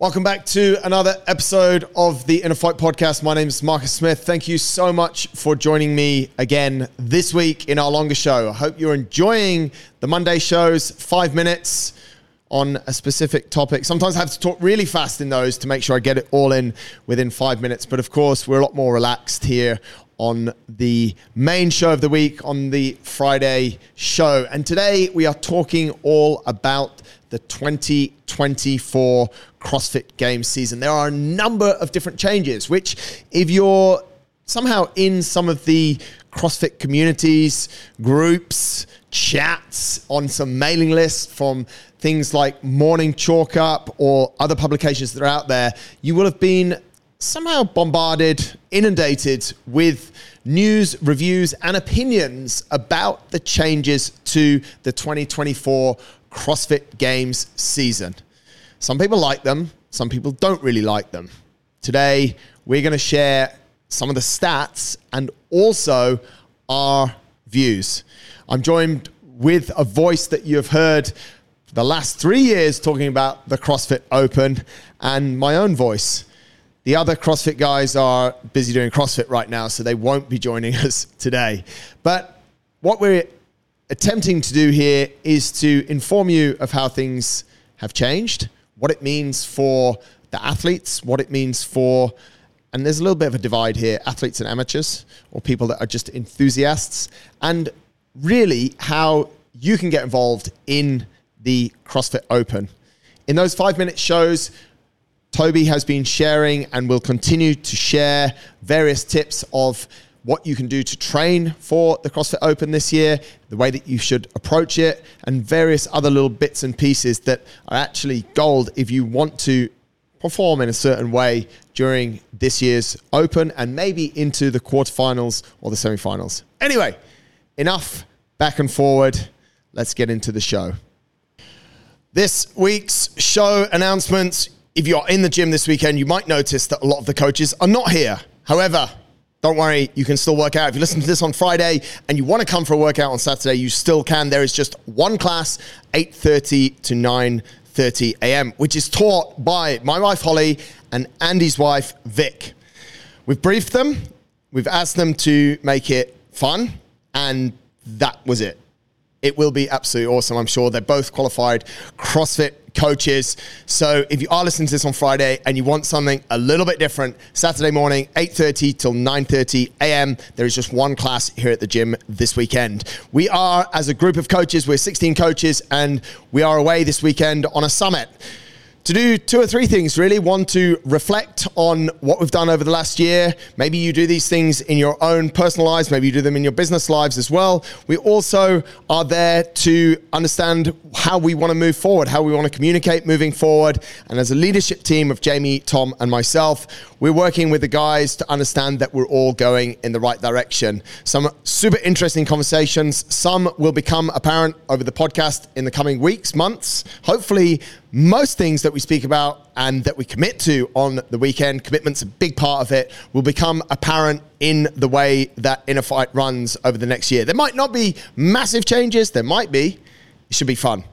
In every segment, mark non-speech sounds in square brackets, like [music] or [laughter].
Welcome back to another episode of the InnerFight Podcast. My name is Marcus Smith. Thank you so much for joining me again this week in our longer show. I hope you're enjoying the Monday shows, five minutes on a specific topic. Sometimes I have to talk really fast in those to make sure I get it all in within five minutes. But of course, we're a lot more relaxed here on the main show of the week on the Friday show. And today we are talking all about the 2024 CrossFit Games season. There are a number of different changes, which, if you're somehow in some of the CrossFit communities, groups, chats, on some mailing lists from things like Morning Chalk Up or other publications that are out there, you will have been somehow bombarded, inundated with news, reviews, and opinions about the changes to the 2024 CrossFit Games season. Some people like them, some people don't really like them. Today, we're going to share some of the stats and also our views. I'm joined with a voice that you have heard the last three years talking about the CrossFit Open and my own voice. The other CrossFit guys are busy doing CrossFit right now, so they won't be joining [laughs] us today. But what we're attempting to do here is to inform you of how things have changed, what it means for the athletes, what it means for, and there's a little bit of a divide here athletes and amateurs, or people that are just enthusiasts, and really how you can get involved in the CrossFit Open. In those five minute shows, Toby has been sharing and will continue to share various tips of what you can do to train for the CrossFit Open this year, the way that you should approach it, and various other little bits and pieces that are actually gold if you want to perform in a certain way during this year's Open and maybe into the quarterfinals or the semifinals. Anyway, enough back and forward. Let's get into the show. This week's show announcements. If you're in the gym this weekend, you might notice that a lot of the coaches are not here. However, don't worry, you can still work out. If you listen to this on Friday and you want to come for a workout on Saturday, you still can. There is just one class, 8:30 to 9:30 a.m., which is taught by my wife Holly and Andy's wife Vic. We've briefed them, we've asked them to make it fun, and that was it. It will be absolutely awesome. I'm sure they're both qualified CrossFit coaches. So if you are listening to this on Friday and you want something a little bit different, Saturday morning, 8.30 till 9.30 a.m., there is just one class here at the gym this weekend. We are, as a group of coaches, we're 16 coaches, and we are away this weekend on a summit to do two or three things really. One, to reflect on what we've done over the last year. Maybe you do these things in your own personal lives, maybe you do them in your business lives as well. We also are there to understand how we want to move forward, how we want to communicate moving forward. And as a leadership team of Jamie, Tom, and myself, we're working with the guys to understand that we're all going in the right direction. Some super interesting conversations. Some will become apparent over the podcast in the coming weeks, months. Hopefully, most things that we speak about and that we commit to on the weekend, commitment's a big part of it, will become apparent in the way that InnerFight runs over the next year. There might not be massive changes, there might be. It should be fun.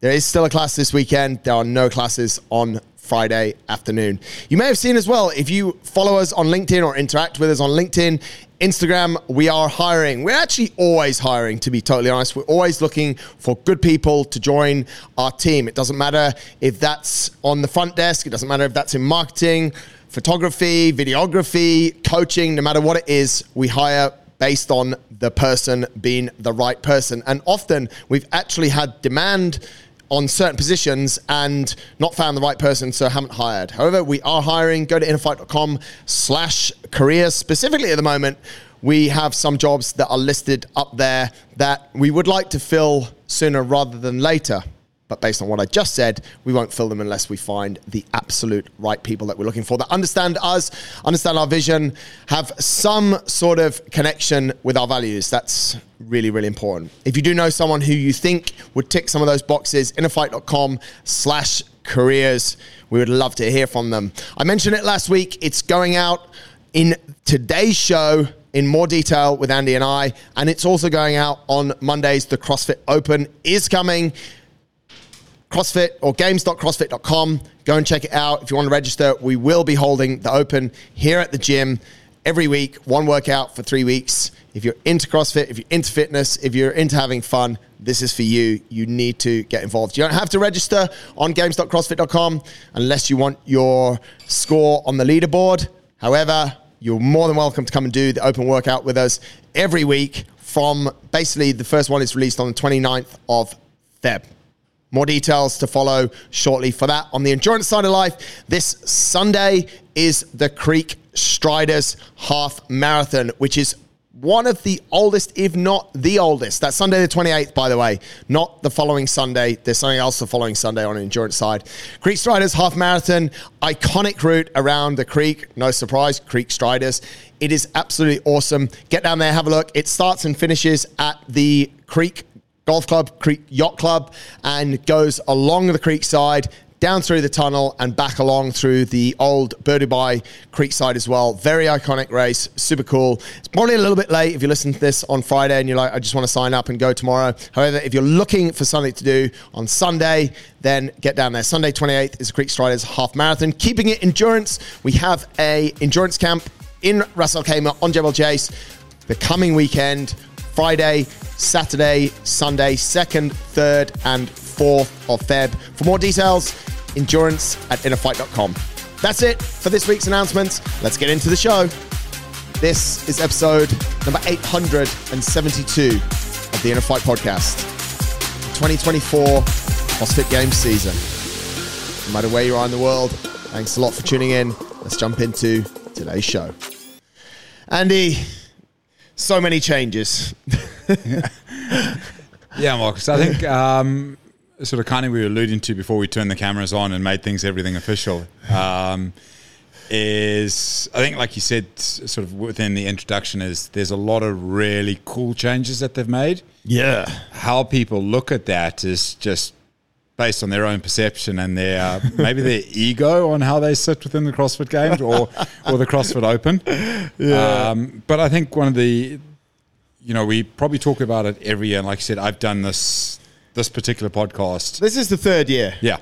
There is still a class this weekend. There are no classes on Friday afternoon. You may have seen as well, if you follow us on LinkedIn or interact with us on LinkedIn, Instagram, we are hiring. We're actually always hiring, to be totally honest. We're always looking for good people to join our team. It doesn't matter if that's on the front desk, it doesn't matter if that's in marketing, photography, videography, coaching, no matter what it is, we hire based on the person being the right person. And often we've actually had demand on certain positions and not found the right person, so haven't hired. However, we are hiring. Go to innerfight.com slash careers. Specifically at the moment, we have some jobs that are listed up there that we would like to fill sooner rather than later. But based on what I just said, we won't fill them unless we find the absolute right people that we're looking for that understand us, understand our vision, have some sort of connection with our values. That's really, really important. If you do know someone who you think would tick some of those boxes, innerfight.com slash careers. We would love to hear from them. I mentioned it last week. It's going out in today's show in more detail with Andy and I, and it's also going out on Mondays. The CrossFit Open is coming. CrossFit or games.crossfit.com. Go and check it out. If you want to register, we will be holding the Open here at the gym every week, one workout for three weeks. If you're into CrossFit, if you're into fitness, if you're into having fun, this is for you. You need to get involved. You don't have to register on games.crossfit.com unless you want your score on the leaderboard. However, you're more than welcome to come and do the open workout with us every week from basically the first one is released on the 29th of Feb. More details to follow shortly for that. On the endurance side of life, this Sunday is the Creek Striders Half Marathon, which is one of the oldest, if not the oldest. That's Sunday the 28th, by the way, not the following Sunday. There's something else the following Sunday on the endurance side. Creek Striders Half Marathon, iconic route around the creek. No surprise, Creek Striders. It is absolutely awesome. Get down there, have a look. It starts and finishes at the Creek Golf Club, Creek Yacht Club, and goes along the creek side down through the tunnel and back along through the old Bur Dubai Creekside as well. Very iconic race, super cool. It's probably a little bit late if you listen to this on Friday and you're like, I just want to sign up and go tomorrow. However, if you're looking for something to do on Sunday, then get down there. Sunday 28th is Creek Striders half marathon. Keeping it endurance, we have a endurance camp in Al Khaimah on Jebel Jais the coming weekend, Friday, Saturday, Sunday, 2nd, 3rd, and 4th of Feb. For more details, endurance at innerfight.com. That's it for this week's announcements. Let's get into the show. This is episode number 872 of the InnerFight Podcast. 2024 CrossFit Games season. No matter where you are in the world, thanks a lot for tuning in. Let's jump into today's show. Andy, so many changes. [laughs] Yeah, Marcus. I think um, sort of kind of we were alluding to before we turned the cameras on and made things everything official. Um, is I think, like you said, sort of within the introduction, is there's a lot of really cool changes that they've made. Yeah. How people look at that is just based on their own perception and their maybe their [laughs] ego on how they sit within the CrossFit Games or or the CrossFit Open. Yeah. Um, but I think one of the you know, we probably talk about it every year. And like I said, I've done this this particular podcast. This is the third year. Yeah.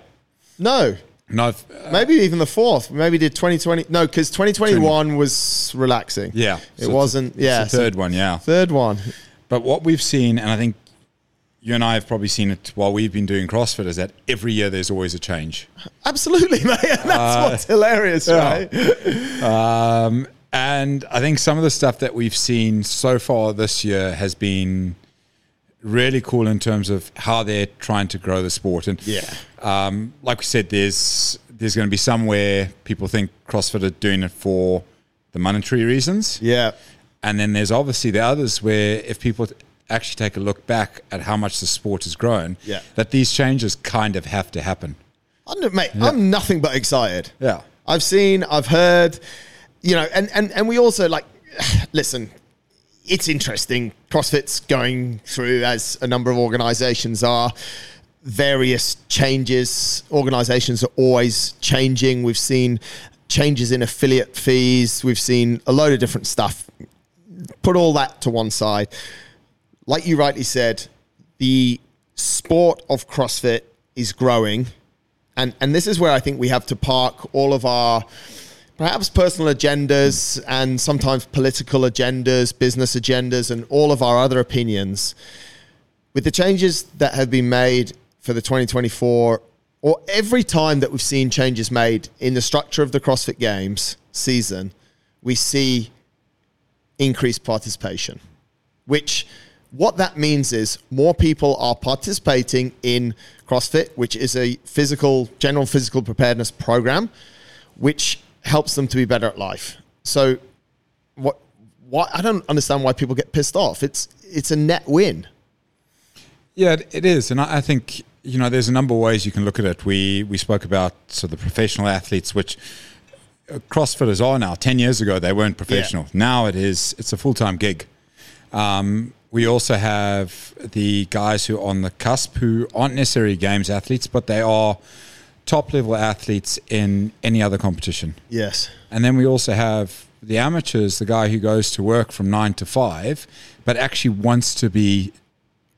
No. No. Uh, Maybe even the fourth. Maybe did 2020. No, because 2021 was relaxing. yeah. It So wasn't. Yeah. the third one. Yeah. Third one. But what we've seen, and I think you and I have probably seen it while we've been doing CrossFit, is that every year there's always a change. [laughs] Absolutely, mate. And [laughs] that's what's hilarious, yeah. right? [laughs] Um, and I think some of the stuff that we've seen so far this year has been really cool in terms of how they're trying to grow the sport. And Yeah. um, like we said, there's there's going to be somewhere people think CrossFit are doing it for the monetary reasons, Yeah. and then there's obviously the others where if people actually take a look back at how much the sport has grown, Yeah. that these changes kind of have to happen. I'm, mate, I'm nothing but excited. Yeah. I've seen, I've heard, you know, and, and, and we also like, [sighs] listen, it's interesting. CrossFit's going through, as a number of organizations are, various changes. Organizations are always changing. We've seen changes in affiliate fees, we've seen a load of different stuff. Put all that to one side. Like you rightly said, the sport of CrossFit is growing. And, and this is where I think we have to park all of our perhaps personal agendas and sometimes political agendas, business agendas, and all of our other opinions. With the changes that have been made for the 2024, or every time that we've seen changes made in the structure of the CrossFit Games season, we see increased participation, which what that means is more people are participating in CrossFit, which is a physical, general physical preparedness program, which helps them to be better at life. So, what? Why I don't understand why people get pissed off. It's it's a net win. Yeah, it- is, and I think you know there's a number of ways you can look at it. We we spoke about so the professional athletes, which uh, CrossFitters are now. Ten years ago, they weren't professional. Now it is. It's a full time gig. Um, we also have the guys who are on the cusp, who aren't necessarily games athletes, but they are top level athletes in any other competition. Yes. And then we also have the amateurs, the guy who goes to work from nine to five, but actually wants to be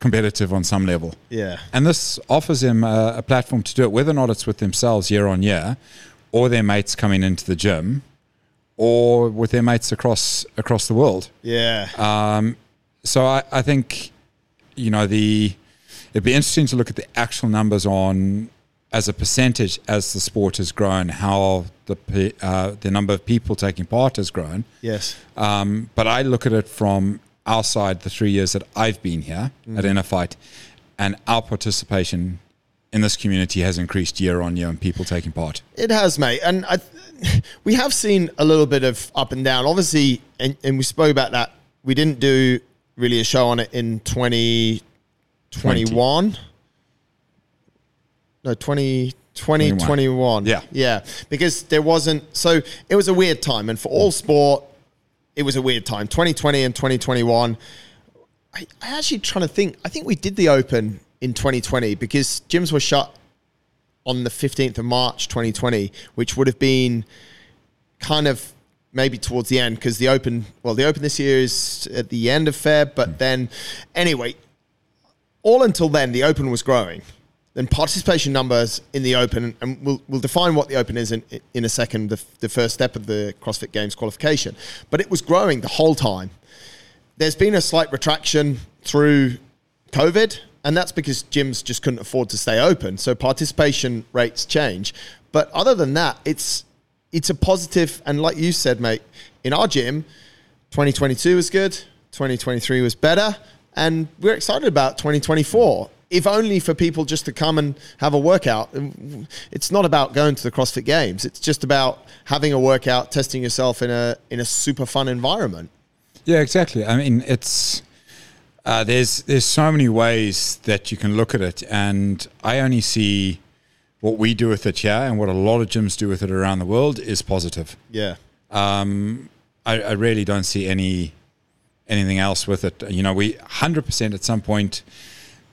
competitive on some level. Yeah. And this offers them a, a platform to do it, whether or not it's with themselves year on year, or their mates coming into the gym, or with their mates across across the world. Yeah. Um, so I, I think, you know, the it'd be interesting to look at the actual numbers on as a percentage as the sport has grown, how the uh, the number of people taking part has grown. yes. Um, but I look at it from our side, the three years that I've been here at Fight, and our participation in this community has increased year on year and people taking part. It has, mate, and I, we have seen a little bit of up and down. Obviously, and, and we spoke about that. We didn't do really a show on it in twenty twenty one. No, 20, 2021. Yeah. Yeah. Because there wasn't, so it was a weird time. And for all sport, it was a weird time. 2020 and 2021. I, I actually trying to think, I think we did the Open in 2020 because gyms were shut on the 15th of March 2020, which would have been kind of maybe towards the end because the Open, well, the Open this year is at the end of Feb, but hmm. then anyway, all until then, the Open was growing. Then participation numbers in the Open, and we'll, we'll define what the Open is in, in a second, the, the first step of the CrossFit Games qualification. But it was growing the whole time. There's been a slight retraction through COVID, and that's because gyms just couldn't afford to stay open. So participation rates change. But other than that, it's it's a. And like you said, mate, in our gym, 2022 was good, 2023 was better, and we're excited about 2024. If only for people just to come and have a workout. It's not about going to the CrossFit Games. It's just about having a workout, testing yourself in a in a super fun environment. Yeah, exactly. I mean, it's uh, there's there's so many ways that you can look at it, and I only see what we do with it here and what a lot of gyms do with it around the world is positive. Yeah. Um, I, I really don't see any anything else with it. You know, we hundred percent at some point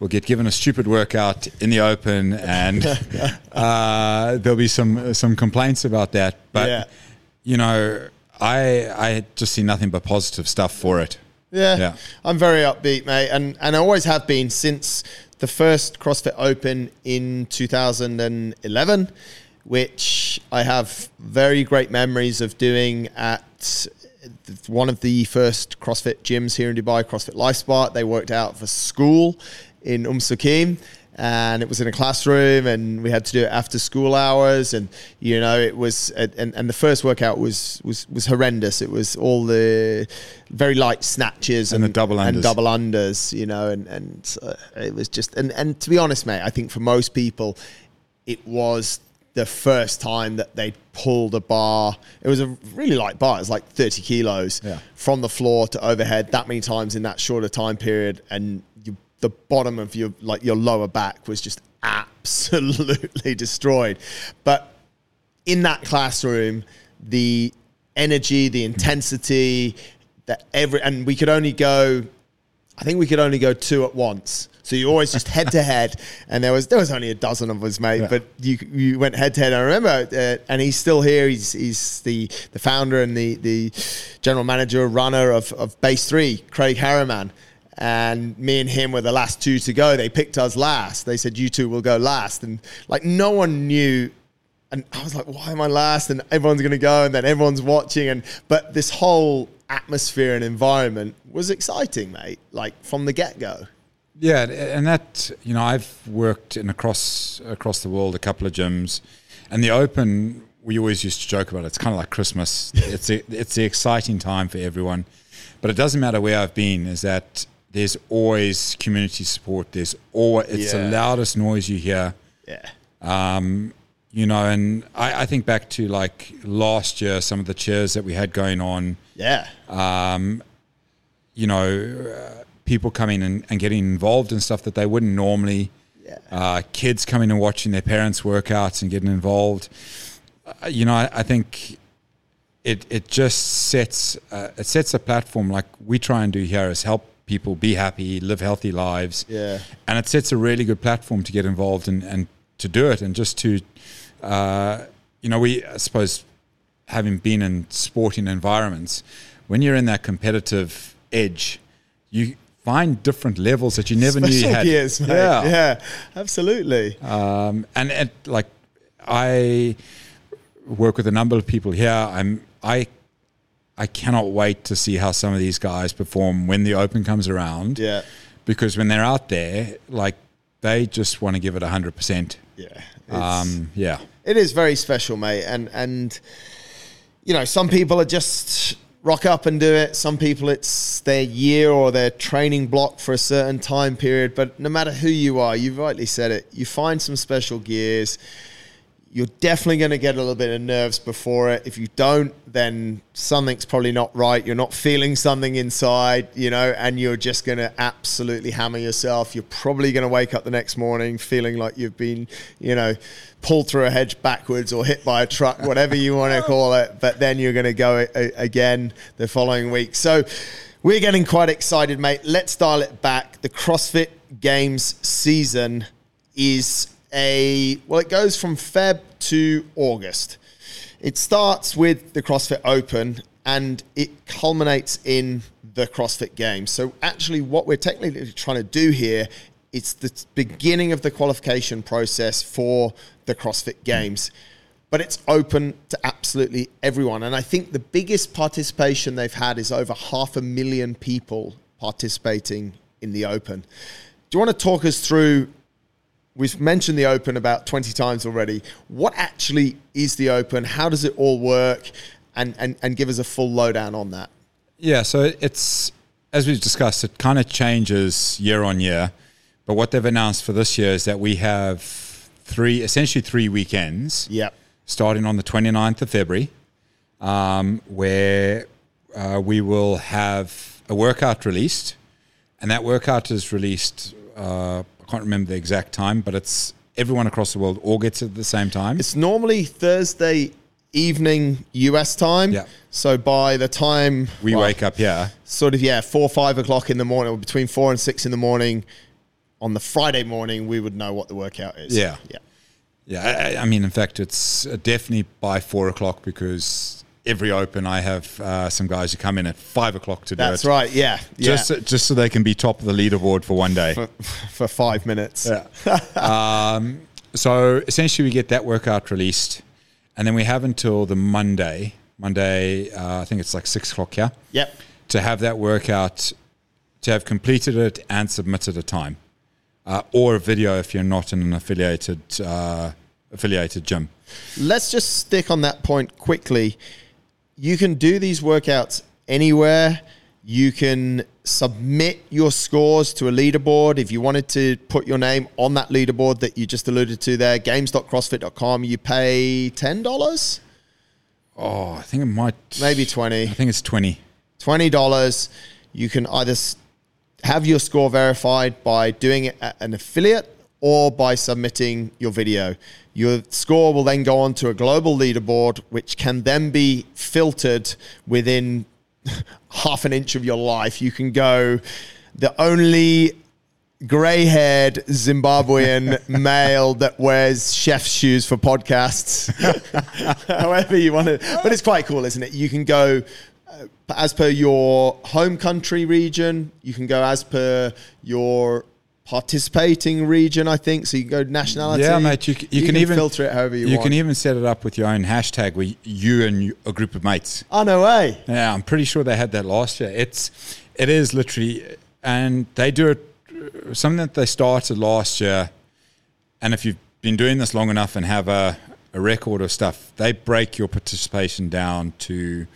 will get given a stupid workout in the open, and [laughs] uh, there'll be some some complaints about that. But Yeah. you know, I I just see nothing but positive stuff for it. Yeah, Yeah. I'm very upbeat, mate, and and I always have been since the first CrossFit Open in 2011, which I have very great memories of doing at one of the first CrossFit gyms here in Dubai, CrossFit LifeSpot. They worked out for school in Umm Suqeim. And it was in a classroom, and we had to do it after school hours. And you know, it was, and, and the first workout was was was horrendous. It was all the very light snatches And the double and unders. double unders, you know, and and uh, it was just and and to be honest, mate, I think for most people, it was the first time that they pulled a bar. It was a really light bar. It was like thirty kilos Yeah. from the floor to overhead that many times in that shorter time period, and the bottom of your like your lower back was just absolutely [laughs] destroyed. But in that classroom, the energy, the intensity, that every and we could only go. I think we could only go two at once. So you always just head to [laughs] head, and there was there was only a dozen of us, mate. Yeah. But you you went head to head. I remember, uh, and he's still here. He's he's the the founder and the the general manager, runner of of Base Three, Craig Harriman. And me and him were the last two to go. They picked us last. They said you two will go last, and like no one knew and I was like, why am I last? And everyone's going to go, and then everyone's watching, and but this whole atmosphere and environment was exciting, mate. Like from the get go. Yeah, and that you know, I've worked in across across the world a couple of gyms, and the open we always used to joke about. It. It's kind of like Christmas. [laughs] it's a, it's the exciting time for everyone, but it doesn't matter where I've been. Is that there's always community support. There's always it's Yeah. the loudest noise you hear. Yeah, Um, you know, and I, I think back to like last year, some of the cheers that we had going on. yeah, Um, you know, uh, people coming and, and getting involved in stuff that they wouldn't normally. yeah, Uh, kids coming and watching their parents' workouts and getting involved. Uh, you know, I, I think it it just sets uh, it sets a platform like we try and do here is help people be happy, live healthy lives yeah, and it sets a really good platform to get involved and, and to do it and just to uh, you know we I suppose having been in sporting environments when you're in that competitive edge you find different levels that you never knew you had. gears, mate. Yeah. Yeah, absolutely. Um, and, and like I work with a number of people here. I'm I I cannot wait to see how some of these guys perform when the open comes around. Yeah. Because when they're out there, like they just want to give it hundred percent. Yeah. Um, yeah. It is very special, mate. And and you know, some people are just rock up and do it. Some people it's their year or their training block for a certain time period. But no matter who you are, you've rightly said it. You find some special gears. You're definitely going to get a little bit of nerves before it. If you don't, then something's probably not right. You're not feeling something inside, you know, and you're just going to absolutely hammer yourself. You're probably going to wake up the next morning feeling like you've been, you know, pulled through a hedge backwards or hit by a truck, whatever you want to [laughs] call it. But then you're going to go again the following week. So we're getting quite excited, mate. Let's dial it back. The CrossFit Games season is a well, it goes from Feb to August. It starts with the CrossFit Open and it culminates in the CrossFit Games. So actually, what we're technically trying to do here, it's the beginning of the qualification process for the CrossFit Games. But it's open to absolutely everyone. And I think the biggest participation they've had is over half a million people participating in the Open. Do you want to talk us through We've mentioned the Open about 20 times already. What actually is the Open? How does it all work? And, and, and give us a full lowdown on that. Yeah, so it's as we've discussed, it kind of changes year on year. But what they've announced for this year is that we have three, essentially three weekends, Yep. starting on the 29th of February, um, where uh, we will have a workout released, and that workout is released. Uh, can't remember the exact time, but it's everyone across the world all gets it at the same time. It's normally Thursday evening US time. Yeah. So by the time we well, wake up yeah, sort of, yeah, four, five o'clock in the morning, or between four and six in the morning on the Friday morning, we would know what the workout is. Yeah. Yeah. Yeah, I, I mean, in fact, it's uh, definitely by four o'clock because every open I have uh, some guys who come in at five o'clock to do That's it. That's right. Yeah. Yeah. Just, just so they can be top of the leaderboard for one day. for, [laughs] for five minutes. Yeah. um, so essentially, we get that workout released, and then we have until the Monday. Monday, uh, I think it's like six o'clock Yeah. Yep. to have that workout, to have completed it and submitted a time, uh, or a video if you're not in an affiliated uh, affiliated gym. Let's just stick on that point quickly. You can do these workouts anywhere. You can submit your scores to a leaderboard. If you wanted to put your name on that leaderboard that you just alluded to there, games.crossfit.com, you pay $10, Oh, I think it might maybe 20 I think it's twenty. $20. You can either have your score verified by doing it at an affiliate or by submitting your video. Your score will then go on to a global leaderboard, which can then be filtered within [laughs] half an inch of your life. You can go the only grey haired Zimbabwean [laughs] male that wears chef's shoes for podcasts. [laughs] However, you want it. But it's quite cool, isn't it? You can go uh, as per your home country region, you can go as per your participating region, I think. So you can go nationality. Yeah, mate. You, c- you, can, even filter it however you, want. You want. can even set it up with your own hashtag where you and a group of mates. oh, no way. Yeah, I'm pretty sure they had that last year. It's it is literally, and they do it something that they started last year. And if you've been doing this long enough and have a, a record of stuff, they break your participation down to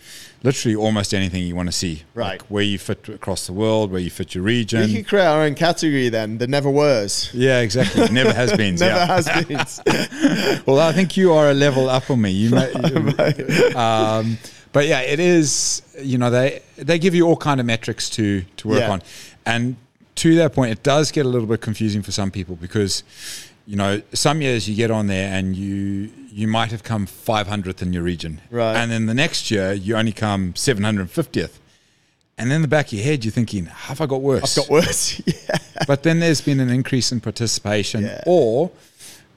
literally almost anything you want to see. Right. Like where you fit across the world, where you fit your region. We could create our own category then, the never was. yeah, exactly. Never has been. [laughs] Never yeah. has been. [laughs] Well, I think you are a level up on me. You, may, [laughs] um, but yeah, it is. You know, they they give you all kind of metrics to to work Yeah. on, and to that point, it does get a little bit confusing for some people because, you know, some years you get on there and you you might have come 500th in your region, Right. And then the next year you only come 750th, and then in the back of your head you're thinking, "Have I got worse?" I've got worse. [laughs] yeah. but then there's been an increase in participation Yeah. or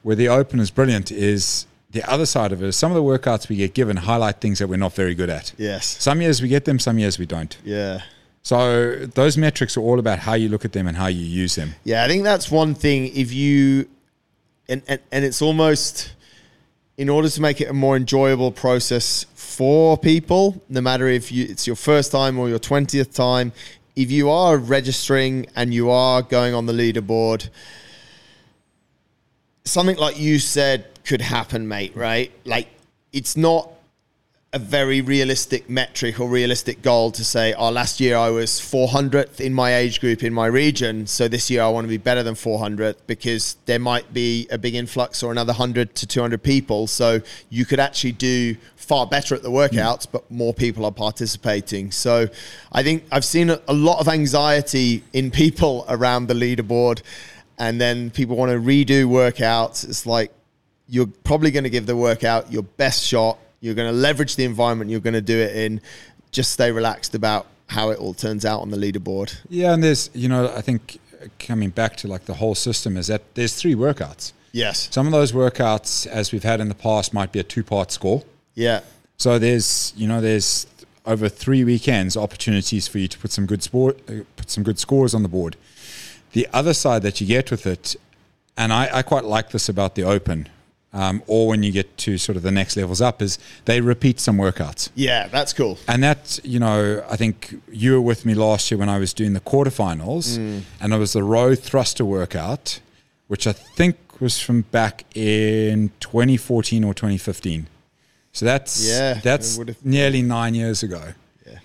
where the open is brilliant is the other side of it is some of the workouts we get given highlight things that we're not very good at Yes. some years we get them some years we don't Yeah. So those metrics are all about how you look at them and how you use them. Yeah, I think that's one thing. If you, and, and, and it's almost, in order to make it a more enjoyable process for people, no matter if you, it's your first time or your 20th time, if you are registering and you are going on the leaderboard, something like you said could happen, mate, right? Like, it's not a very realistic metric or realistic goal to say, oh, last year I was 400th in my age group in my region. So this year I want to be better than 400 because there might be a big influx or another 100 to 200 people. So you could actually do far better at the workouts, mm. but more people are participating. So I think I've seen a lot of anxiety in people around the leaderboard. And then people want to redo workouts. It's like, you're probably going to give the workout your best shot you're going to leverage the environment you're going to do it in. Just stay relaxed about how it all turns out on the leaderboard. Yeah, and there's, you know, I think coming back to like the whole system is that there's three workouts. Yes. Some of those workouts, as we've had in the past, might be a two part score. Yeah. So there's, you know, there's over three weekends opportunities for you to put some good sport, uh, put some good scores on the board. The other side that you get with it, and I, I quite like this about the Open, um, or when you get to sort of the next levels up, is they repeat some workouts. Yeah, that's cool. And that, you know, I think you were with me last year when I was doing the quarterfinals, mm. and it was the row thruster workout, which I think was from back in 2014 or 2015. So that's yeah, that's nearly nine years ago. Yeah.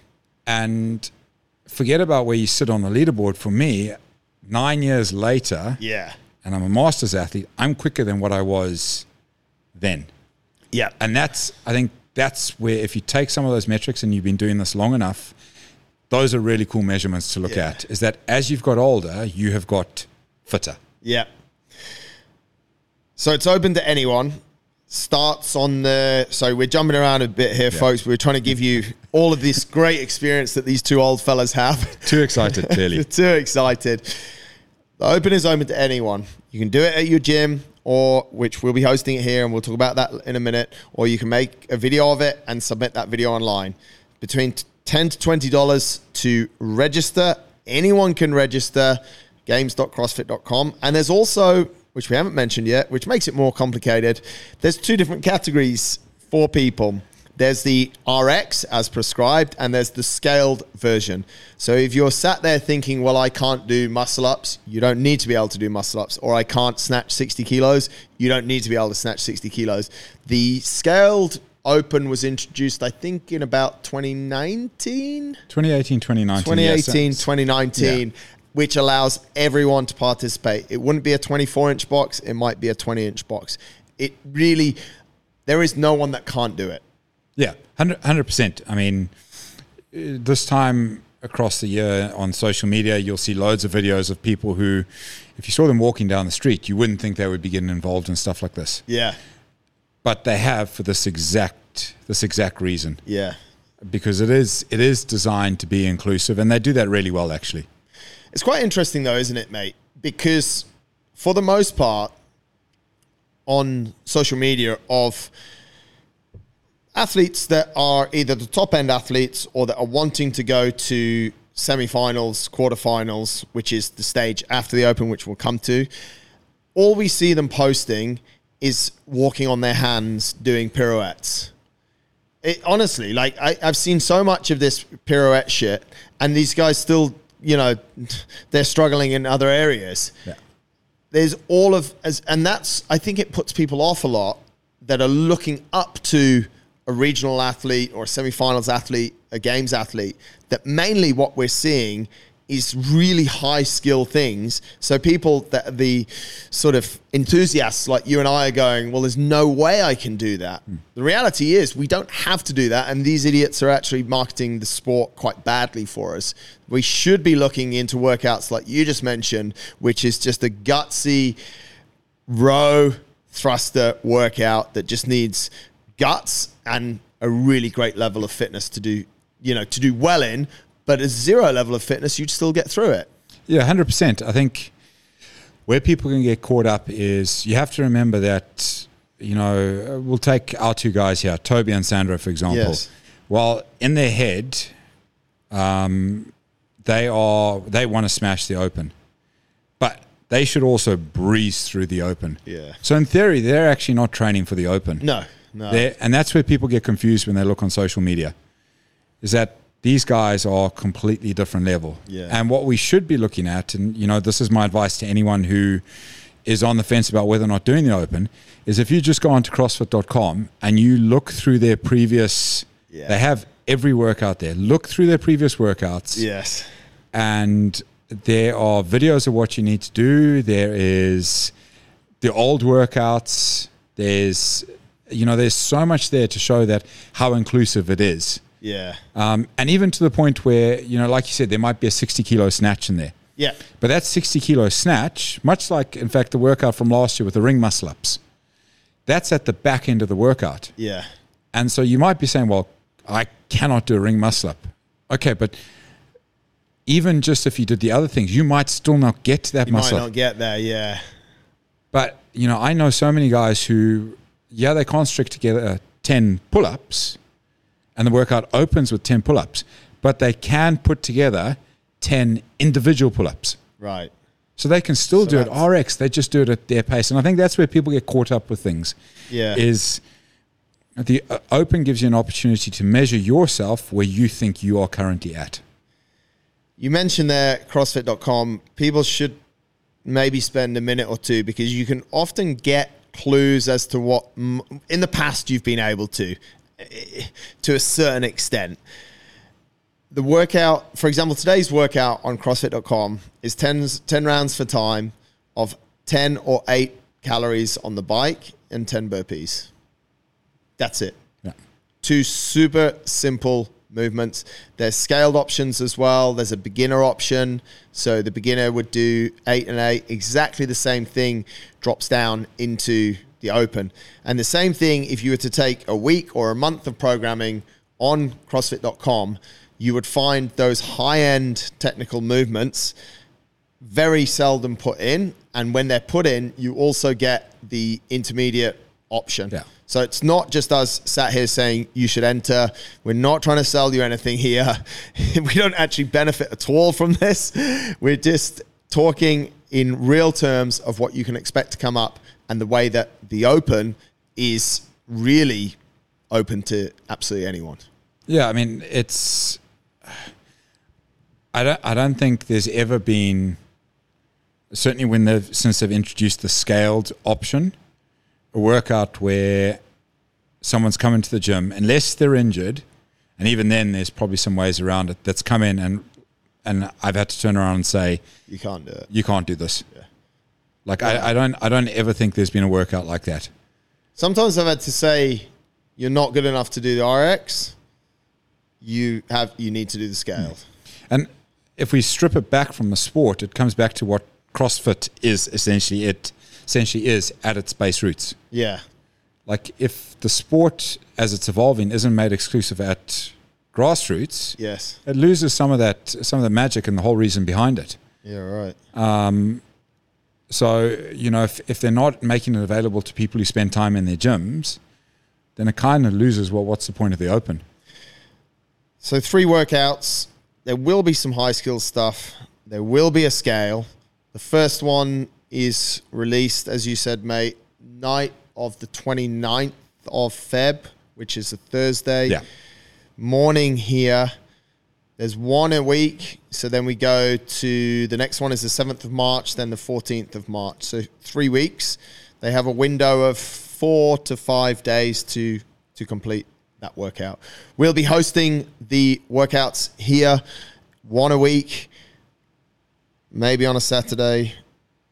And forget about where you sit on the leaderboard. For me, nine years later, yeah, and I'm a masters athlete. I'm quicker than what I was then. Yeah. And that's, I think that's where if you take some of those metrics and you've been doing this long enough, those are really cool measurements to look yeah. at. Is that as you've got older, you have got fitter. Yeah. So it's open to anyone. Starts on the. So we're jumping around a bit here, yeah. folks. We're trying to give you all of this great experience that these two old fellas have. Too excited, clearly. [laughs] Too excited. The open is open to anyone. You can do it at your gym or which we'll be hosting it here and we'll talk about that in a minute, or you can make a video of it and submit that video online. Between 10 to $20 to register. Anyone can register games.crossfit.com. And there's also, which we haven't mentioned yet, which makes it more complicated, there's two different categories for people. There's the RX as prescribed, and there's the scaled version. So if you're sat there thinking, well, I can't do muscle ups, you don't need to be able to do muscle ups, or I can't snatch 60 kilos, you don't need to be able to snatch 60 kilos. The scaled open was introduced, I think, in about 2019? 2018, 2019. 2018, yes. 2019. Yeah. Which allows everyone to participate. It wouldn't be a 24 inch box, it might be a 20 inch box. It really, there is no one that can't do it. Yeah, 100 percent. I mean, this time across the year on social media, you'll see loads of videos of people who, if you saw them walking down the street, you wouldn't think they would be getting involved in stuff like this. Yeah, but they have for this exact this exact reason. Yeah, because it is it is designed to be inclusive, and they do that really well, actually. It's quite interesting, though, isn't it, mate? Because for the most part, on social media of athletes that are either the top end athletes or that are wanting to go to semi-finals, quarterfinals, which is the stage after the Open, which we'll come to. All we see them posting is walking on their hands doing pirouettes. It, honestly, like I, I've seen so much of this pirouette shit, and these guys still, you know, [laughs] they're struggling in other areas. Yeah. There's all of, as, and that's I think it puts people off a lot that are looking up to a regional athlete or a semi-finals athlete, a games athlete, that mainly what we're seeing is really high skill things. So people that the sort of enthusiasts like you and I are going, well, there's no way I can do that. Mm. The reality is we don't have to do that. And these idiots are actually marketing the sport quite badly for us. We should be looking into workouts like you just mentioned, which is just a gutsy row thruster workout that just needs guts and a really great level of fitness to do, you know, to do well in, but a zero level of fitness, you'd still get through it. Yeah, 100%. I think where people can get caught up is you have to remember that, you know, we'll take our two guys here, Toby and Sandra, for example. Yes. Well, in their head, um, they are they want to smash the open, but they should also breeze through the open. Yeah. So in theory, they're actually not training for the open. No, no. They're, and that's where people get confused when they look on social media. Is that these guys are completely different level. Yeah. And what we should be looking at, and you know, this is my advice to anyone who is on the fence about whether or not doing the open, is if you just go onto CrossFit.com and you look through their previous, Yeah. they have every workout there. Look through their previous workouts yes. and there are videos of what you need to do. There is the old workouts. There's, you know, there's so much there to show that how inclusive it is. Yeah. Um, and even to the point where, you know, like you said, there might be a 60 kilo snatch in there. Yeah. But that 60 kilo snatch, much like, in fact, the workout from last year with the ring muscle ups, that's at the back end of the workout. Yeah. And so you might be saying, well, I cannot do a ring muscle up. Okay, but even just if you did the other things, you might still not get to that You might muscle. not get there. Yeah. But, you know, I know so many guys who, yeah, they can't strict together 10 pull ups and the workout opens with 10 pull ups, but they can put together 10 individual pull ups. Right. So they can still So do it RX, they just do it at their pace. And I think that's where people get caught up with things. Yeah. Is the uh, open gives you an opportunity to measure yourself where you think you are currently at. You mentioned there CrossFit.com. People should maybe spend a minute or two because you can often get clues as to what m- in the past you've been able to, to a certain extent. The workout, for example, today's workout on CrossFit.com is 10, 10 rounds for time of 10 or 8 calories on the bike and 10 burpees. That's it Yeah. two super simple movements. There's scaled options as well. There's a beginner option. So the beginner would do eight and eight, exactly the same thing drops down into the open. And the same thing if you were to take a week or a month of programming on CrossFit.com, you would find those high end technical movements very seldom put in. And when they're put in, you also get the intermediate option. Yeah. So it's not just us sat here saying you should enter. We're not trying to sell you anything here. [laughs] we don't actually benefit at all from this. We're just talking in real terms of what you can expect to come up and the way that the open is really open to absolutely anyone. Yeah, I mean, it's. I don't. I don't think there's ever been. Certainly, when they've since they've introduced the scaled option, a workout where someone's come into the gym, unless they're injured, and even then, there's probably some ways around it. That's come in and and I've had to turn around and say, You can't do it. you can't do this. Like I, I don't. I don't ever think there's been a workout like that. Sometimes I've had to say, you're not good enough to do the RX. You have you need to do the scales." Mm. And if we strip it back from the sport, it comes back to what CrossFit is essentially. It essentially is at its base roots. Yeah. Like if the sport as it's evolving isn't made exclusive at grassroots, Yes. it loses some of that some of the magic and the whole reason behind it. Yeah. Right. Um, So, you know, if, if they're not making it available to people who spend time in their gyms, then it kind of loses well, what's the point of the open? So three workouts. There will be some high skill stuff. There will be a scale. The first one is released, as you said, mate, night of the 29th of Feb, which is a Thursday. Yeah. Morning here. There's one a week. So then we go to the next one is the 7th of March, then the 14th of March. So three weeks. They have a window of four to five days to to complete that workout. We'll be hosting the workouts here, one a week, maybe on a Saturday,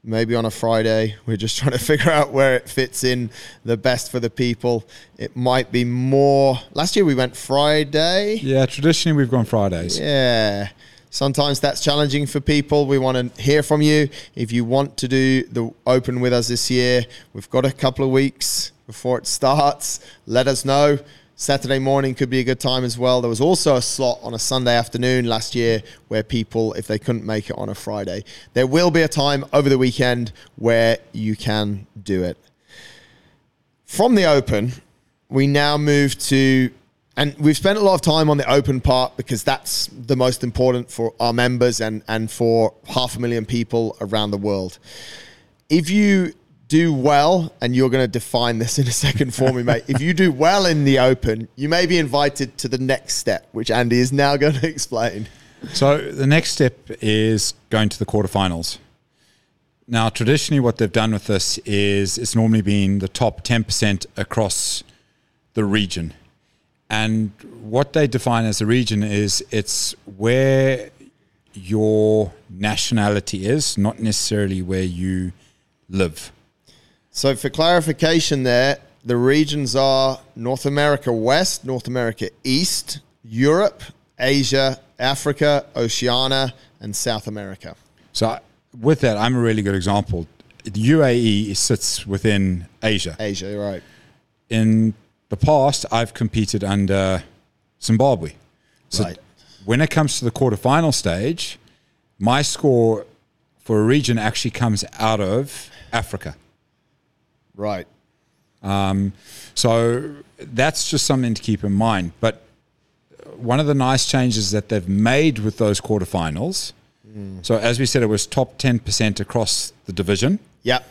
maybe on a Friday. We're just trying to [laughs] figure out where it fits in the best for the people. It might be more. Last year we went Friday. Yeah, traditionally we've gone Fridays. Yeah. Sometimes that's challenging for people. We want to hear from you. If you want to do the open with us this year, we've got a couple of weeks before it starts. Let us know. Saturday morning could be a good time as well. There was also a slot on a Sunday afternoon last year where people, if they couldn't make it on a Friday, there will be a time over the weekend where you can do it. From the open, we now move to And we've spent a lot of time on the open part because that's the most important for our members and, and for half a million people around the world. If you do well, and you're going to define this in a second for me, mate. If you do well in the open, you may be invited to the next step, which Andy is now going [laughs] to explain. So the next step is going to the quarterfinals. Now, traditionally, what they've done with this is it's normally been the top 10% across the region. And what they define as a region is it's where your nationality is, not necessarily where you live. So, for clarification, there, the regions are North America West, North America East, Europe, Asia, Africa, Oceania, and South America. So, with that, I'm a really good example. The UAE sits within Asia. Asia, right. In the past, I've competed under Zimbabwe. So, Right. when it comes to the quarterfinal stage, my score for a region actually comes out of Africa. Right. So that's just something to keep in mind. But one of the nice changes that they've made with those quarterfinals. So as we said, it was top ten percent across the division. Yep.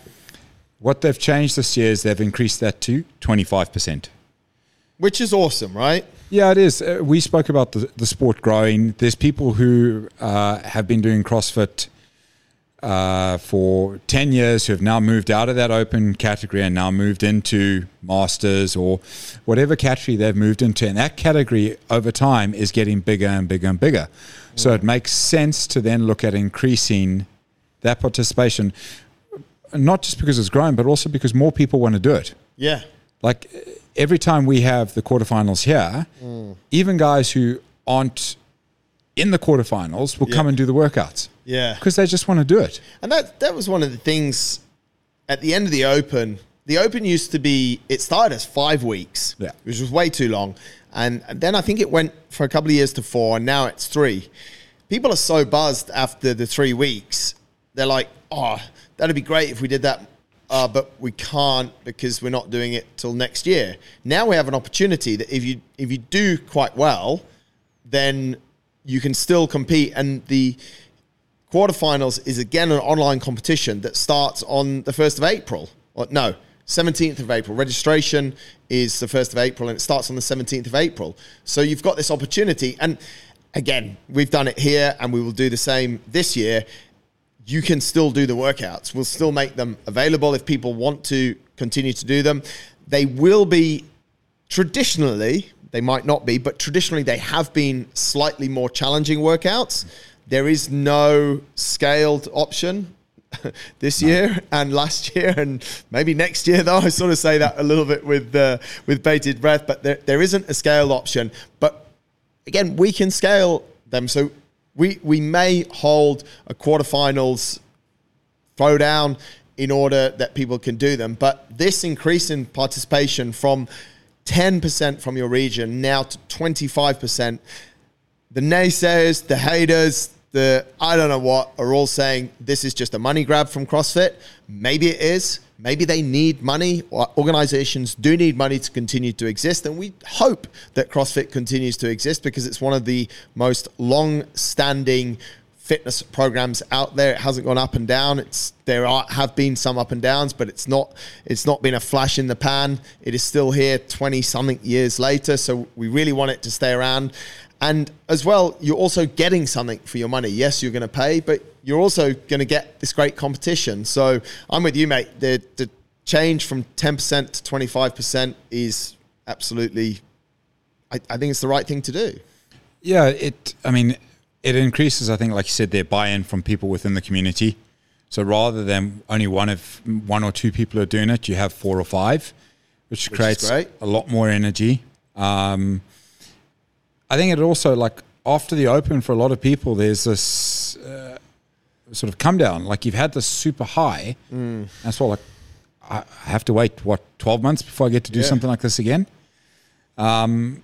What they've changed this year is they've increased that to twenty five percent. Which is awesome, right? Yeah, it is. Uh, we spoke about the, the sport growing. There's people who uh, have been doing CrossFit uh, for 10 years who have now moved out of that open category and now moved into masters or whatever category they've moved into. And that category over time is getting bigger and bigger and bigger. So it makes sense to then look at increasing that participation, not just because it's growing, but also because more people want to do it Yeah. like every time we have the quarterfinals here, even guys who aren't in the quarterfinals will come and do the workouts Yeah. because they just want to do it. And that that was one of the things at the end of the Open. The Open used to be it started as five weeks, Yeah. which was way too long, and then I think it went for a couple of years to four, and now it's three. People are so buzzed after the three weeks. They're like, "Oh, that'd be great if we did that." Uh, but we can't because we're not doing it till next year. Now we have an opportunity that if you if you do quite well, then you can still compete. And the quarterfinals is again an online competition that starts on the 1st of April. Or, no, 17th of April. Registration is the 1st of April and it starts on the 17th of April. So you've got this opportunity. And again, we've done it here and we will do the same this year. You can still do the workouts. We'll still make them available if people want to continue to do them. They will be traditionally, they might not be, but traditionally they have been slightly more challenging workouts. There is no scaled option [laughs] this year and last year and maybe next year [laughs] though I sort of say that a little bit with uh, with bated breath but there, there isn't a scaled option but again we can scale them so we we may hold a quarterfinals throwdown in order that people can do them. But this increase in participation from 10% from your region now to 25%, the naysayers, the haters, the I don't know what are all saying this is just a money grab from CrossFit. Maybe it is. Maybe they need money, organizations do need money to continue to exist. And we hope that CrossFit continues to exist because it's one of the most long standing fitness programs out there. It hasn't gone up and down. It's there are have been some up and downs, but it's not it's not been a flash in the pan. It is still here 20 something years later. So we really want it to stay around. And as well, you're also getting something for your money. Yes, you're going to pay, but you're also going to get this great competition. So I'm with you, mate. The the change from 10% to 25% is absolutely I, I think it's the right thing to do. Yeah, it. I mean, it increases. I think, like you said, their buy-in from people within the community. So rather than only one of one or two people are doing it, you have four or five, which, is creates a lot more energy. Um, I think it also like after the open for a lot of people, there's this uh, sort of come down. Like you've had this super high, Mm. that's all. Like I I have to wait what twelve months before I get to do Yeah. something like this again. Um,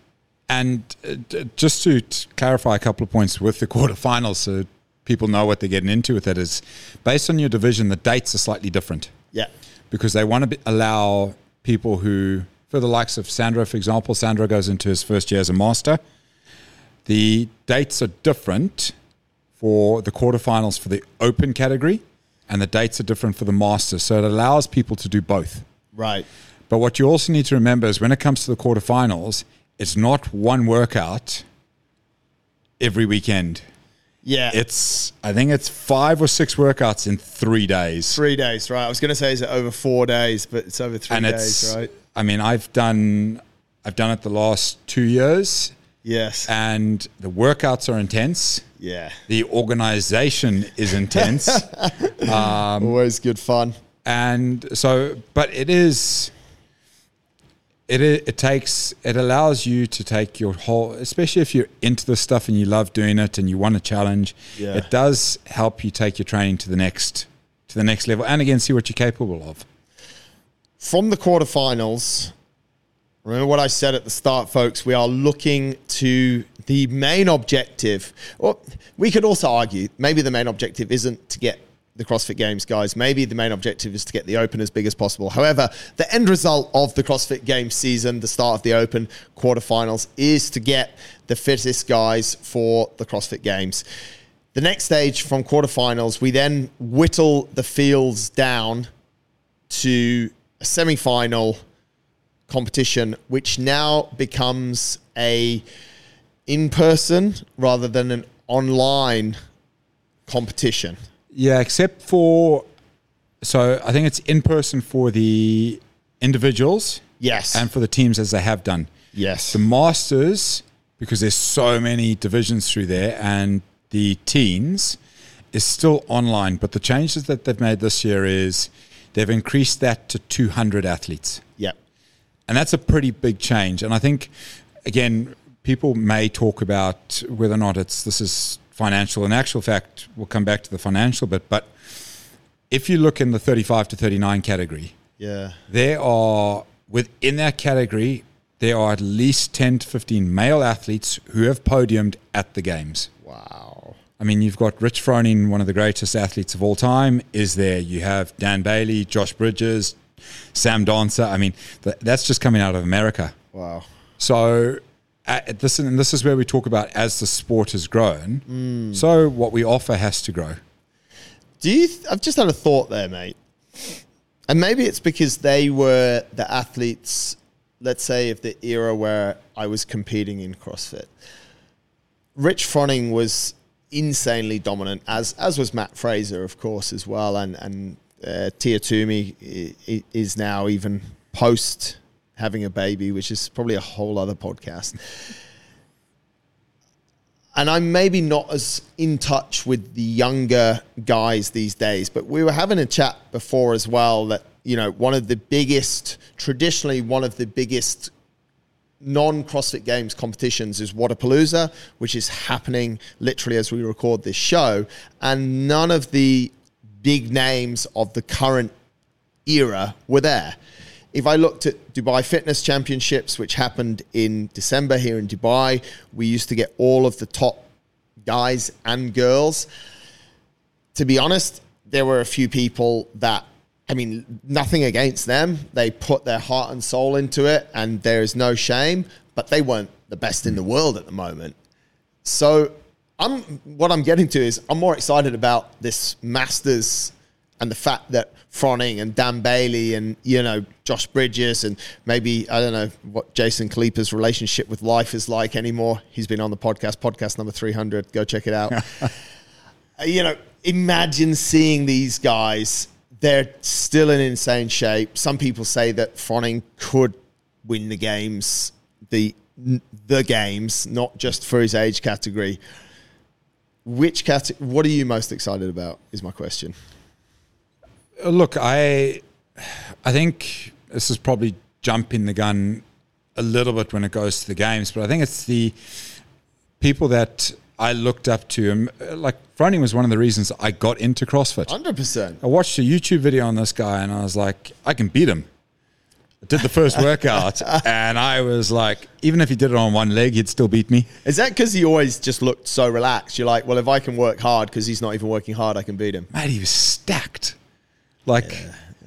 and uh, just to clarify a couple of points with the quarterfinals, so people know what they're getting into with it, is based on your division, the dates are slightly different Yeah. because they want to be, allow people who for the likes of Sandro, for example. Sandro goes into his first year as a master. The dates are different for the quarterfinals for the open category, and the dates are different for the masters. So it allows people to do both. Right. But what you also need to remember is when it comes to the quarterfinals, it's not one workout every weekend. Yeah. It's I think it's five or six workouts in three days. three days, right? I was going to say is it over four days, but it's over three and days, it's right? I mean, I've done I've done it the last two years Yes. and the workouts are intense. yeah. The organization is intense. [laughs] Um, Always good fun. and so but it is it, it takes it allows you to take your whole especially if you're into the stuff and you love doing it and you want a challenge Yeah. it does help you take your training to the next to the next level and again see what you're capable of From the quarterfinals, remember what I said at the start, folks? We are looking to the main objective. Or we could also argue maybe the main objective isn't to get the CrossFit Games, guys. Maybe the main objective is to get the Open as big as possible. However, the end result of the CrossFit Games season, the start of the Open quarterfinals, is to get the fittest guys for the CrossFit Games. The next stage from quarterfinals, we then whittle the fields down to a semi-final competition, which now becomes a in-person rather than an online competition. Yeah except for so i think it's in person for the individuals Yes. and for the teams as they have done yes. the masters because there's so many divisions through there and the teens is still online but the changes that they've made this year is they've increased that to 200 athletes Yep. and that's a pretty big change and i think again people may talk about whether or not it's this is financial in actual fact we'll come back to the financial bit but if you look in the 35 to 39 category Yeah. there are within that category there are at least 10 to 15 male athletes who have podiumed at the games Wow. i mean you've got rich froning one of the greatest athletes of all time is there you have dan bailey josh bridges sam dancer i mean th- that's just coming out of america Wow. so uh, this and this is where we talk about as the sport has grown so what we offer has to grow Do you? Th- I've just had a thought there, mate. And maybe it's because they were the athletes, let's say, of the era where I was competing in CrossFit. Rich Froning was insanely dominant, as as was Matt Fraser, of course, as well, and and uh, Tia Toomey is now even post having a baby, which is probably a whole other podcast and I'm maybe not as in touch with the younger guys these days, but we were having a chat before as well that, you know, one of the biggest, traditionally, one of the biggest non CrossFit Games competitions is Wodapalooza, which is happening literally as we record this show. And none of the big names of the current era were there. If I looked at Dubai Fitness Championships, which happened in December here in Dubai, we used to get all of the top guys and girls. To be honest, there were a few people that, I mean, nothing against them. They put their heart and soul into it, and there is no shame, but they weren't the best in the world at the moment. So I'm what I'm getting to is I'm more excited about this Masters and the fact that Froning and Dan Bailey and you know Josh Bridges and maybe I don't know what Jason Khalipa's relationship with life is like anymore. He's been on the podcast, podcast number 300. Go check it out. [laughs] Uh, you know, imagine seeing these guys. They're still in insane shape. Some people say that Froning could win the games, the the games, not just for his age category. Which category? What are you most excited about? Is my question. Uh, Look, I I think this is probably jumping the gun a little bit when it goes to the games, but I think it's the people that I looked up to. Uh, like Froning was one of the reasons I got into CrossFit. Hundred percent. I watched a YouTube video on this guy and I was like, I can beat him. I did the first [laughs] workout and I was like, even if he did it on one leg, he'd still beat me. Is that because he always just looked so relaxed? You're like, well, if I can work hard because he's not even working hard, I can beat him. Mate, he was stacked. Like,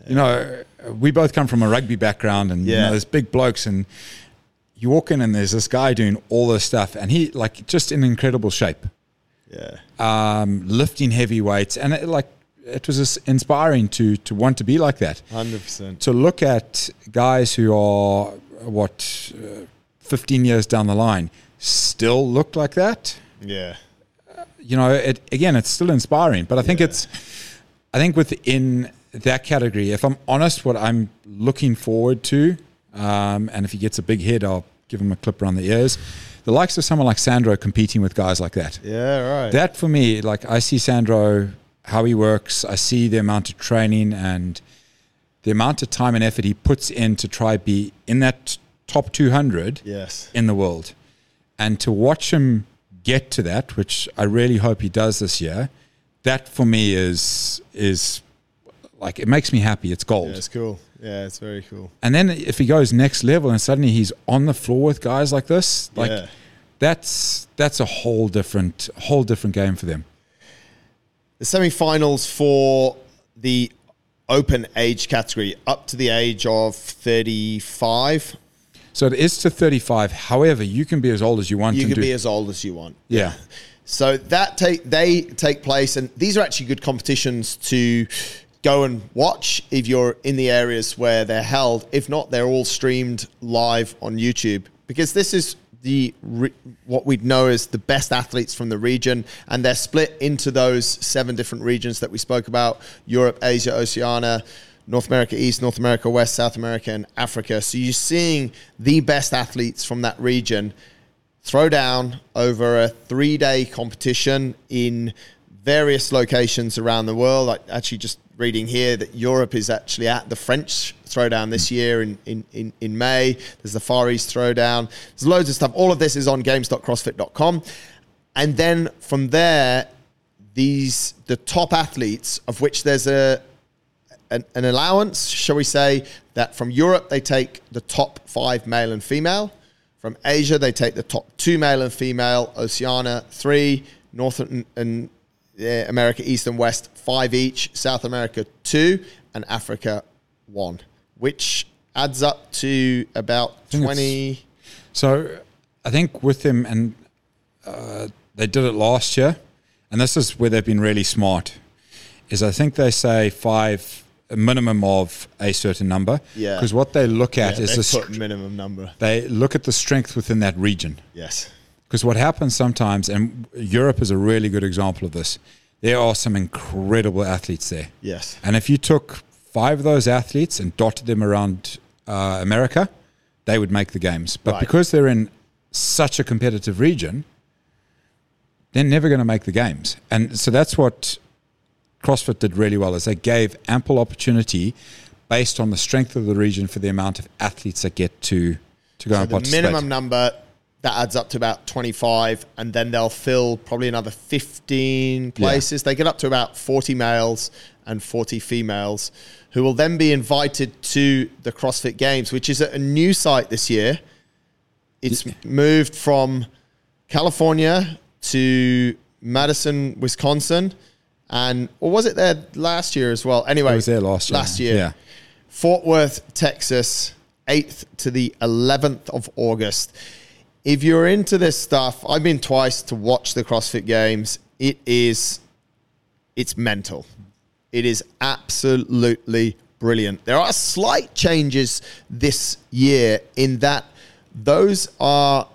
you know, we both come from a rugby background and you Yeah. know, there's big blokes and you walk in and there's this guy doing all this stuff and he like just in incredible shape, Yeah. um, lifting heavy weights. And it, like, it was just inspiring to, to want to be like that. 100%. To look at guys who are what, uh, 15 years down the line still look like that Yeah. you know, it again, it's still inspiring. But I think Yeah. it's, I think within that category, if I'm honest, what I'm looking forward to, um, and if he gets a big head, I'll give him a clip around the ears. The likes of someone like Sandro competing with guys like that. Yeah, right. That for me, like I see Sandro, how he works. I see the amount of training and the amount of time and effort he puts in to try be in that top 200 yes. in the world. And to watch him get to that, which I really hope he does this year, that for me is is like it makes me happy. It's gold. Yeah, it's cool. Yeah, it's very cool. And then if he goes next level and suddenly he's on the floor with guys like this, like yeah. that's that's a whole different whole different game for them. The semi-finals for the open age category up to the age of 35. So it is to 35. However, you can be as old as you want You can be as old as you want. yeah. So that take they take place, and these are actually good competitions to go and watch if you're in the areas where they're held. If not, they're all streamed live on YouTube because this is the what we'd know is the best athletes from the region, and they're split into those seven different regions that we spoke about: Europe, Asia, Oceania. North America East, North America West, South America, and Africa. So you're seeing the best athletes from that region throw down over a three day competition in various locations around the world. Like actually just reading here that Europe is actually at the French throwdown this hmm. year in, in, in, in May. There's the Far East throwdown. There's loads of stuff. All of this is on games.crossfit.com. And then from there, these the top athletes, of which there's a an, an allowance, shall we say, that from Europe they take the top five male and female. From Asia they take the top two male and female. Oceania three, North and, and America East and West five each. South America two, and Africa one, which adds up to about twenty. So I think with them, and uh, they did it last year, and this is where they've been really smart. Is I think they say five a minimum of a certain number. Yeah. Because what they look at Yeah, is the minimum number. they look at the strength within that region. Yes. Because what happens sometimes, and Europe is a really good example of this. There are some incredible athletes there. Yes. And if you took five of those athletes and dotted them around uh, America, they would make the games. But Right. because they're in such a competitive region, they're never going to make the games. And so that's what CrossFit did really well is they gave ample opportunity based on the strength of the region for the amount of athletes that get to to go So and the participate. minimum number that adds up to about 25 and then they'll fill probably another 15 places they get up to about 40 males and 40 females who will then be invited to the crossfit games which is a new site this year it's moved from california to madison wisconsin and or was it there last year as well anyway It was there last year. last year Yeah. Fort Worth, Texas, 8th to the 11th of August. If you're into this stuff, I've been twice to watch the CrossFit Games. It is, it's mental. It is absolutely brilliant. There are slight changes this year in that those are,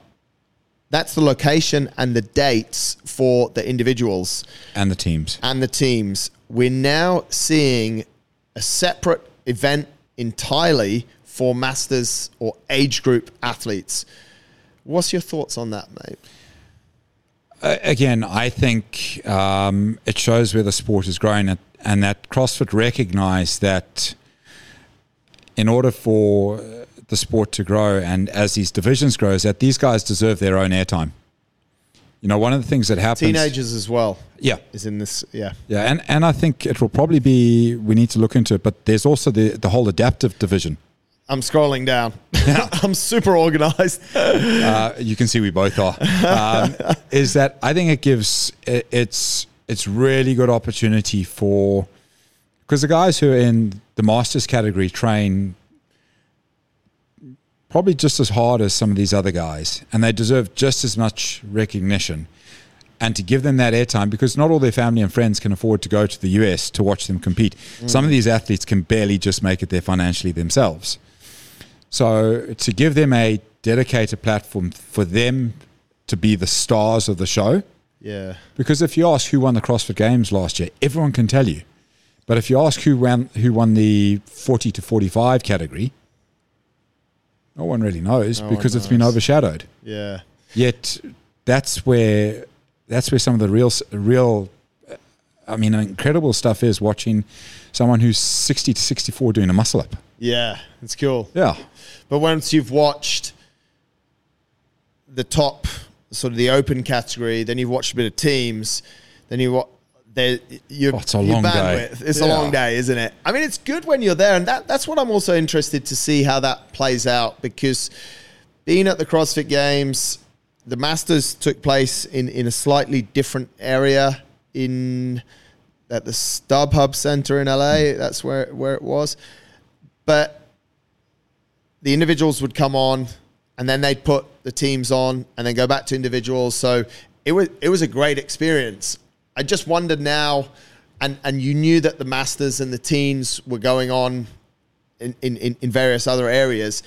that's the location and the dates for the individuals And the teams. and the teams, we're now seeing a separate event entirely for masters or age group athletes. What's your thoughts on that, mate? Uh, again, I think um, it shows where the sport is growing, and- and that CrossFit recognised that in order for the sport to grow, and as these divisions grows, that these guys deserve their own airtime. You know, one of the things that happens, Teenagers as well yeah, is in this. Yeah, yeah, and and I think it will probably be we need to look into it, but there's also the the whole adaptive division. I'm scrolling down. [laughs] I'm super organized. uh, you can see we both are. Um, [laughs] is that I think it gives it, it's it's really good opportunity for Because the guys who are in the masters category train probably just as hard as some of these other guys, and they deserve just as much recognition. And to give them that airtime, because not all their family and friends can afford to go to the US to watch them compete. Some of these athletes can barely just make it there financially themselves. So to give them a dedicated platform for them to be the stars of the show, Yeah. because if you ask who won the CrossFit Games last year, everyone can tell you. But if you ask who won who won the 40 to 45 category, no one really knows No because it's been overshadowed. Yeah. Yet that's where that's where some of the real real I mean incredible stuff is watching someone who's 60 to 64 doing a muscle up. Yeah. It's cool. Yeah. But once you've watched the top, sort of the open category, then you've watched a bit of teams, then you watch. There, your, Oh, it's a long day. bandwidth. It's a long day, isn't it? I mean, it's good when you're there, and that, that's what I'm also interested to see how that plays out because being at the CrossFit Games, the Masters took place in, in a slightly different area in at the StubHub Center in LA. That's where where it was, but the individuals would come on and then they'd put the teams on and then go back to individuals. So it was it was a great experience. I just wondered now, and and you knew that the masters and the teens were going on in, in, in- in various other areas.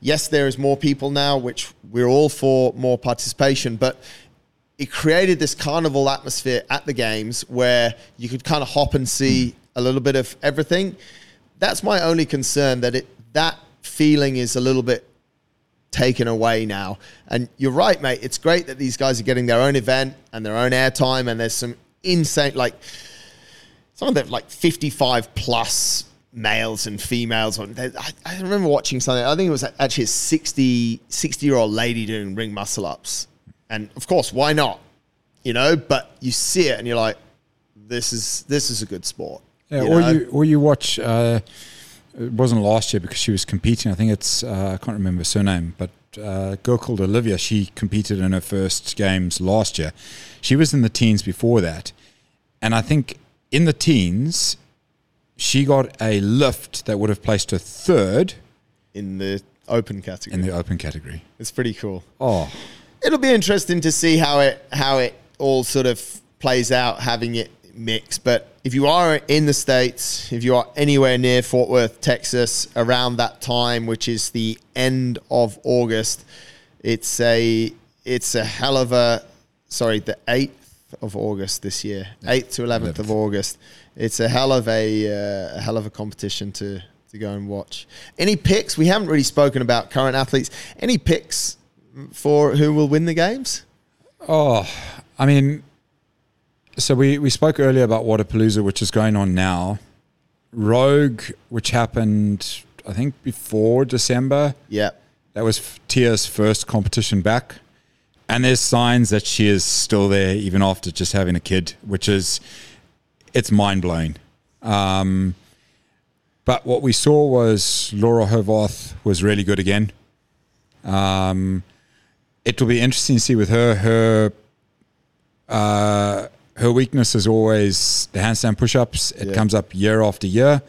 Yes, there is more people now, which we're all for more participation, but it created this carnival atmosphere at the games where you could kind of hop and see a little bit of everything. That's my only concern that it that feeling is a little bit taken away now. And you're right, mate. It's great that these guys are getting their own event and their own airtime, and there's some insane like some of them like 55 plus males and females I, I remember watching something i think it was actually a 60 60 year old lady doing ring muscle ups and of course why not you know but you see it and you're like this is this is a good sport Yeah, you or know? you or you watch. Uh, it wasn't last year because she was competing. I think it's uh, I can't remember her surname, but uh, a girl called Olivia. She competed in her first games last year. She was in the teens before that, and I think in the teens, she got a lift that would have placed her third in the open category in the open category. it's pretty cool Oh, it'll be interesting to see how it how it all sort of plays out having it mix but if you are in the states if you are anywhere near Fort Worth Texas around that time which is the end of August it's a it's a hell of a sorry the 8th of August this year. 8th to 11th, of August. It's a hell of a, uh, a hell of a competition to to go and watch. Any picks? We haven't really spoken about current athletes. Any picks for who will win the games? Oh, I mean, so we, we spoke earlier about Wodapalooza, which is going on now. Rogue, which happened, I think, before December. Yeah. That was Tia's first competition back. And there's signs that she is still there even after just having a kid, which is, it's mind blowing. Um, but what we saw was Laura Horvath was really good again. Um, it will be interesting to see with her. Her uh, her weakness is always the handstand push-ups. It Yeah. comes up year after year.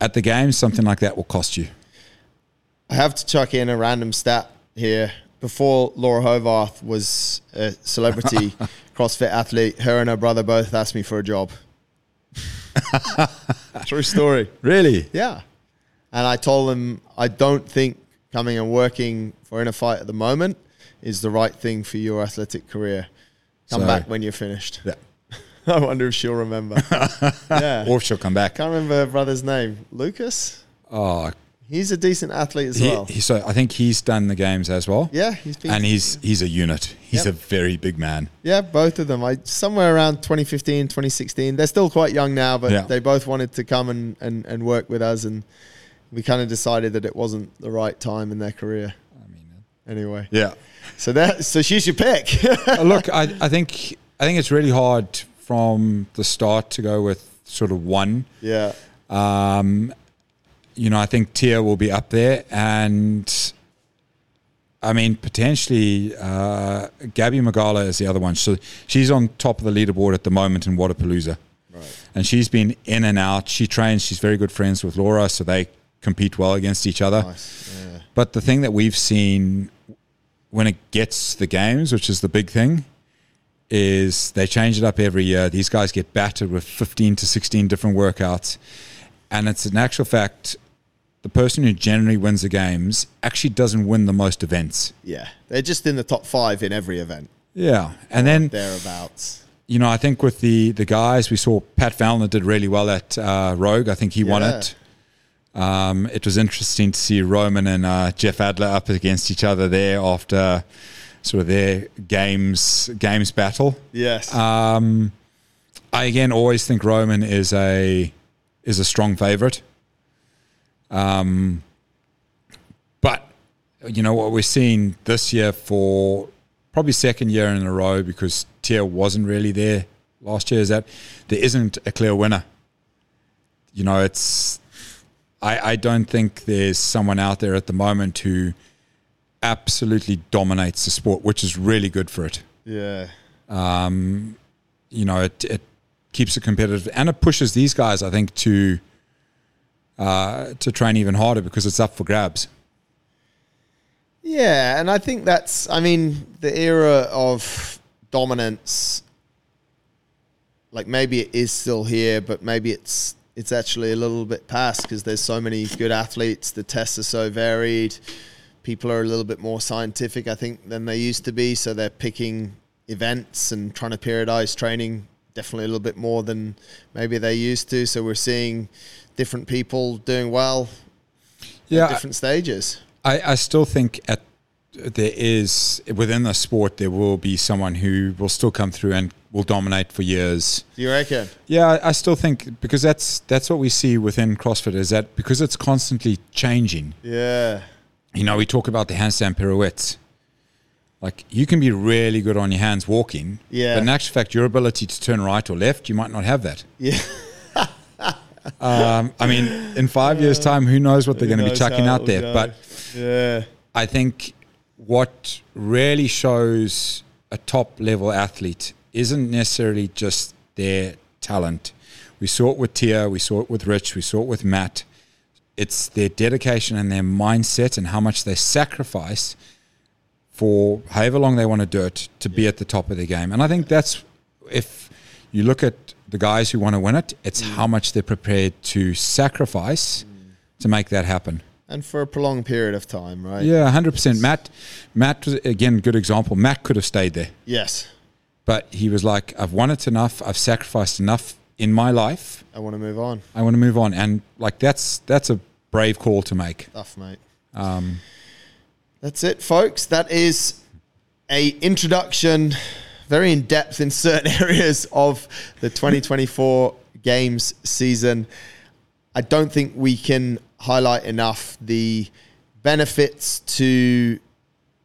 At the games, something like that will cost you. I have to chuck in a random stat here. Before Laura Horvath was a celebrity [laughs] CrossFit athlete, her and her brother both asked me for a job. [laughs] True story. Really? Yeah. And I told them I don't think coming and working for InnerFight at the moment is the right thing for your athletic career. Come So- back when you're finished. Yeah. [laughs] I wonder if she'll remember. [laughs] yeah. Or if she'll come back. Can't remember her brother's name. Lucas? Oh, He's a decent athlete as he, well. he, so I think he's done the games as well. yeah, he's been. And he's he's a unit. He's Yep. a very big man. yeah, both of them. I somewhere around 2015, 2016. They're still quite young now, but Yeah. they both wanted to come and, and, and work with us, and we kind of decided that it wasn't the right time in their career. I mean, Anyway, yeah. so that so she's your pick. [laughs] Uh, Look, I, I think I think it's really hard from the start to go with sort of one. yeah, Um, you know, I think Tia will be up there, and I mean potentially uh, Gabby Migala is the other one. So she's on top of the leaderboard at the moment in Wodapalooza. right. and she's been in and out. She trains. She's very good friends with Laura, so they compete well against each other. Nice. Yeah. But the thing that we've seen when it gets the games, which is the big thing, is they change it up every year. These guys get battered with 15 to 16 different workouts. And it's an actual fact, the person who generally wins the games actually doesn't win the most events. Yeah. They're just in the top five in every event, Yeah. And then, thereabouts. you know, I think with the, the guys, we saw Pat Vellner did really well at uh, Rogue. I think he won it. Um, it was interesting to see Roman and uh, Jeff Adler up against each other there after sort of their games games battle. Yes. Um, I again always think Roman is a is a strong favorite. Um, but you know what we're seeing this year for probably second year in a row because Tia wasn't really there last year is that there isn't a clear winner. You know, it's I, I don't think there's someone out there at the moment who absolutely dominates the sport, which is really good for it yeah. um, you know, it, it keeps it competitive and it pushes these guys, I think, to uh, to train even harder because it's up for grabs. Yeah, and I think that's I mean, the era of dominance like maybe it is still here, but maybe it's it's actually a little bit past because there's so many good athletes, the tests are so varied. People are a little bit more scientific, I think, than they used to be, so they're picking events and trying to periodize training definitely a little bit more than maybe they used to. So we're seeing different people doing well at different stages. I, I still think at there is within the sport there will be someone who will still come through and will dominate for years. Do you reckon? Yeah, I- still think because that's that's what we see within CrossFit is that because it's constantly changing. Yeah. you know, we talk about the handstand pirouettes. Like you can be really good on your hands walking, Yeah. But in actual fact, your ability to turn right or left, you might not have that. Yeah. [laughs] Um, I mean, in five years' time, who knows what they're going to be chucking out there? it'll But yeah. I think what really shows a top level athlete isn't necessarily just their talent. We saw it with Tia, we saw it with Rich, we saw it with Matt. It's their dedication and their mindset and how much they sacrifice for however long they want to do it to be at the top of the game. And I think that's if you look at the guys who want to win it, it's how mm. much they're prepared to sacrifice mm. to make that happen. And for a prolonged period of time, right? Yeah, hundred percent. Matt, Matt was again good example. Matt could have stayed there, Yes. But he was like, "I've won it enough. I've sacrificed enough in my life. I want to move on. I want to move on." And like that's that's a brave call to make. Tough, mate. Um, That's it, folks. That is a introduction, very in depth in certain [laughs] areas of the 2024 games season. I don't think we can highlight enough the benefits to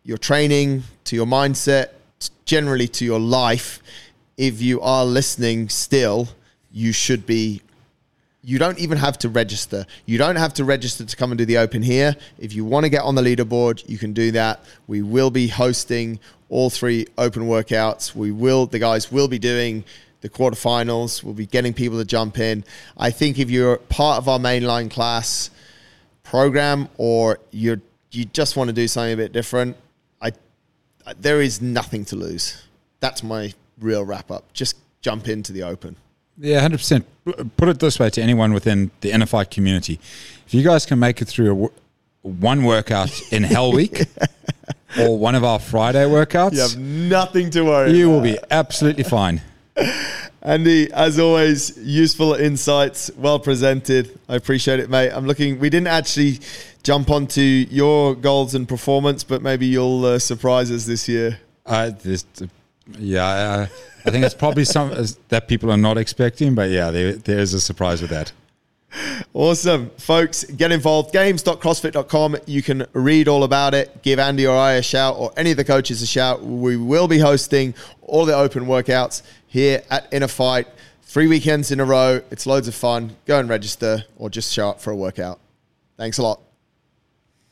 your training, to your mindset, generally to your life. If you are listening still, you should be you don't even have to register. You don't have to register to come and do the open here. If you want to get on the leaderboard, you can do that. We will be hosting all three open workouts. We will, the guys will be doing the quarterfinals. We'll be getting people to jump in. I think if you're part of our mainline class program or you're you just want to do something a bit different, there is nothing to lose. That's my real wrap up. Just jump into the open. yeah, hundred percent. Put it this way to anyone within the NFI community: if you guys can make it through a one workout in [laughs] Hell Week or one of our Friday workouts, You have nothing to worry you about. will be absolutely fine. [laughs] Andy, as always, useful insights, well presented. I appreciate it, mate. I'm looking. We didn't actually jump onto your goals and performance, but maybe you'll uh, surprise us this year. Uh, this, yeah, uh, I think it's probably some [laughs] that people are not expecting, but yeah, there, there is a surprise with that. Awesome. Folks, get involved. Games.crossfit.com. You can read all about it. Give Andy or I a shout or any of the coaches a shout. We will be hosting all the open workouts here at InnerFight. Three weekends in a row. It's loads of fun. Go and register or just show up for a workout. Thanks a lot.